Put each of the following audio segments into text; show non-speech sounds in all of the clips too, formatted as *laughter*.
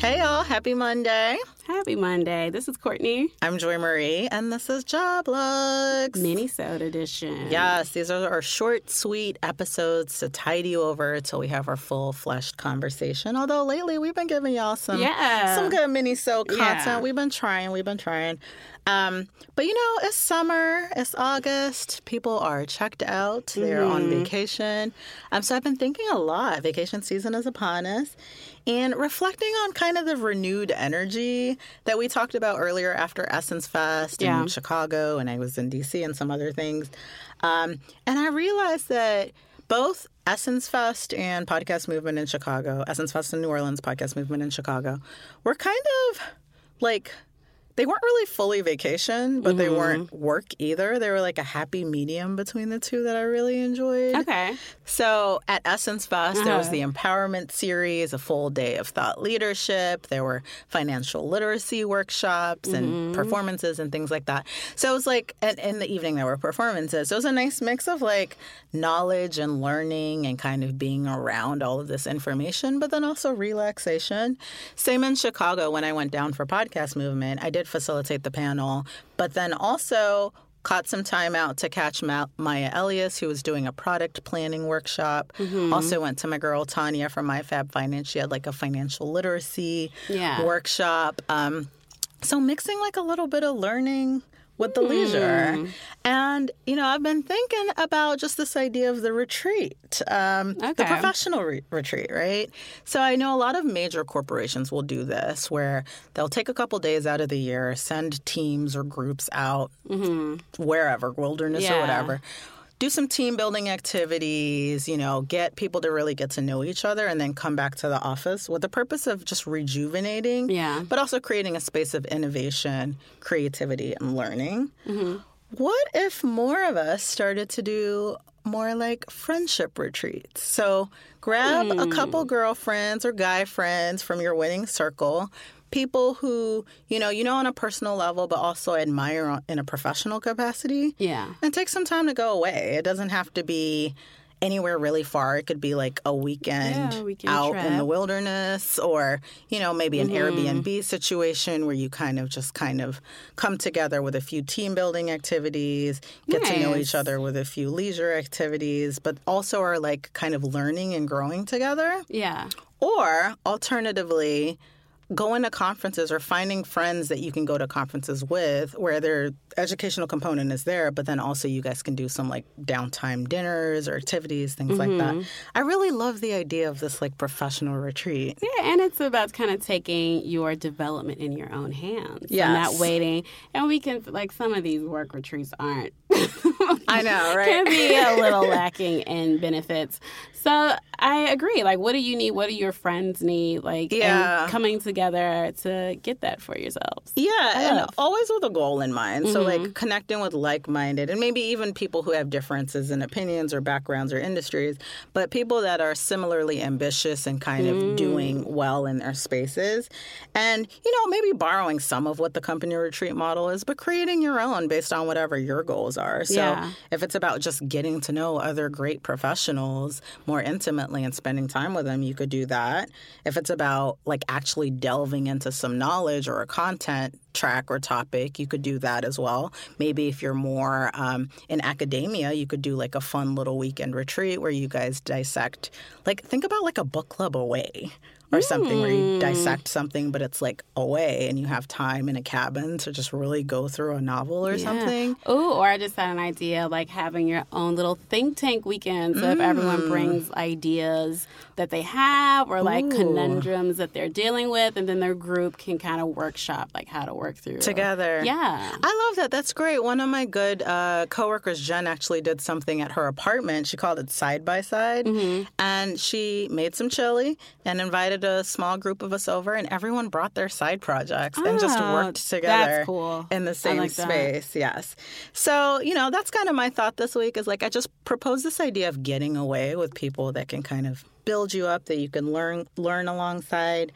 Hey y'all, happy Monday. Happy Monday. This is Courtney. I'm Joy Marie, and this is Job Looks. Mini-sode edition. Yes, these are our short, sweet episodes to tide you over until we have our full-fleshed conversation. Although lately we've been giving y'all some Yeah. some good mini-sode content. Yeah. We've been trying, we've been trying. Um, but you know, it's summer, it's August. People are checked out, they're on Mm-hmm. vacation. Um, so I've been thinking a lot. Vacation season is upon us. And reflecting on kind of the renewed energy that we talked about earlier after Essence Fest Yeah. in Chicago, and I was in DC and some other things. Um, and I realized that both Essence Fest and Podcast Movement in Chicago, Essence Fest in New Orleans, Podcast Movement in Chicago, were kind of like they weren't really fully vacation, but they mm-hmm. weren't work either. They were like a happy medium between the two that I really enjoyed. Okay. So at Essence Fest, there was uh-huh. the empowerment series, a full day of thought leadership. There were financial literacy workshops and mm-hmm. performances and things like that. So it was like, and in the evening, there were performances. So it was a nice mix of like knowledge and learning and kind of being around all of this information, but then also relaxation. Same in Chicago when I went down for Podcast Movement. I did facilitate the panel, but then also caught some time out to catch Ma- Maya Elious, who was doing a product planning workshop. Also went to my girl Tanya from My Fab Finance. She had like a financial literacy Yeah. workshop. Um, so mixing like a little bit of learning with the leisure. And, you know, I've been thinking about just this idea of the retreat, um, the professional re- retreat, right? So I know a lot of major corporations will do this where they'll take a couple days out of the year, send teams or groups out wherever, wilderness or whatever. Do some team building activities, you know, get people to really get to know each other and then come back to the office with the purpose of just rejuvenating, Yeah. but also creating a space of innovation, creativity, and learning. Mm-hmm. What if more of us started to do more like friendship retreats? So grab a Hmm. couple girlfriends or guy friends from your winning circle, people who, you know, you know on a personal level but also admire in a professional capacity. Yeah. And take some time to go away. It doesn't have to be anywhere really far. It could be like a weekend, Yeah, weekend out in trip. Mm-hmm. the wilderness or, you know, maybe an Airbnb situation where you kind of just kind of come together with a few team building activities, get to know each other with a few leisure activities, but also are like kind of learning and growing together. Yeah. Or alternatively, going to conferences or finding friends that you can go to conferences with where their educational component is there, but then also you guys can do some like downtime dinners or activities, things like Mm-hmm. that. I really love the idea of this like professional retreat. Yeah, and it's about kind of taking your development in your own hands. Yeah. Not waiting. And we can, like, some of these work retreats aren't. *laughs* I know, *laughs* right? can be a little *laughs* lacking in benefits. So I agree. Like, what do you need? What do your friends need? Like, Yeah. coming together to get that for yourselves. Yeah, and always with a goal in mind. So, Mm-hmm. like connecting with like minded and maybe even people who have differences in opinions or backgrounds or industries, but people that are similarly ambitious and kind Mm. of doing well in their spaces. And, you know, maybe borrowing some of what the company retreat model is, but creating your own based on whatever your goals are. So, Yeah. If it's about just getting to know other great professionals more intimately and spending time with them, you could do that. If it's about like actually delving into some knowledge or a content track or topic, you could do that as well. Maybe if you're more um, in academia, you could do like a fun little weekend retreat where you guys dissect, like, think about like a book club away or something where you dissect something, but it's like away and you have time in a cabin to just really go through a novel or something. Ooh, or I just had an idea like having your own little think tank weekend. So if everyone Mm. brings ideas that they have or like Ooh. conundrums that they're dealing with, and then their group can kind of workshop like how to work through Together. Yeah. I love that. That's great. One of my good uh, coworkers, Jen, actually did something at her apartment. She called it Side by Side. Mm-hmm. And she made some chili and invited a small group of us over, and everyone brought their side projects and just Oh, worked together that's cool. in the same like that. space. Yes. So, you know, that's kind of my thought this week is like I just propose this idea of getting away with people that can kind of build you up, that you can learn learn alongside.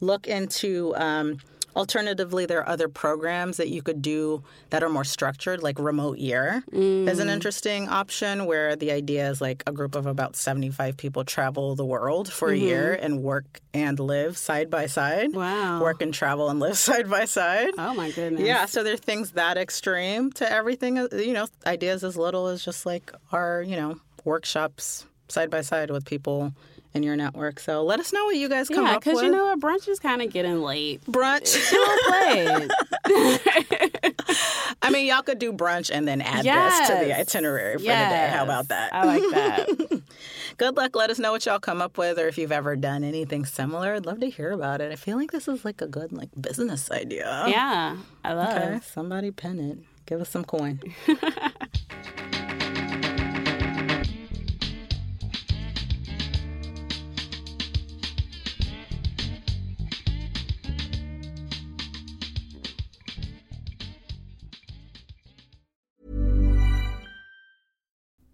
Look into um, Alternatively, there are other programs that you could do that are more structured, like Remote Year is an interesting option where the idea is like a group of about 75 people travel the world for a year and work and live side by side. Wow. Work and travel and live *laughs* side by side. Oh my goodness. Yeah, so there are things that extreme to everything, uh, you know, ideas as little as just like our, you know, workshops side by side with people in your network. So let us know what you guys come Yeah, up with. because you know what, brunch is kind of getting late. brunch. *laughs* *laughs* I mean, y'all could do brunch and then add this to the itinerary for the day. How about that? I like that. *laughs* Good luck. Let us know what y'all come up with or if you've ever done anything similar. I'd love to hear about it. I feel like this is like a good like business idea. yeah, I love. Okay, somebody pen it. Give us some coin.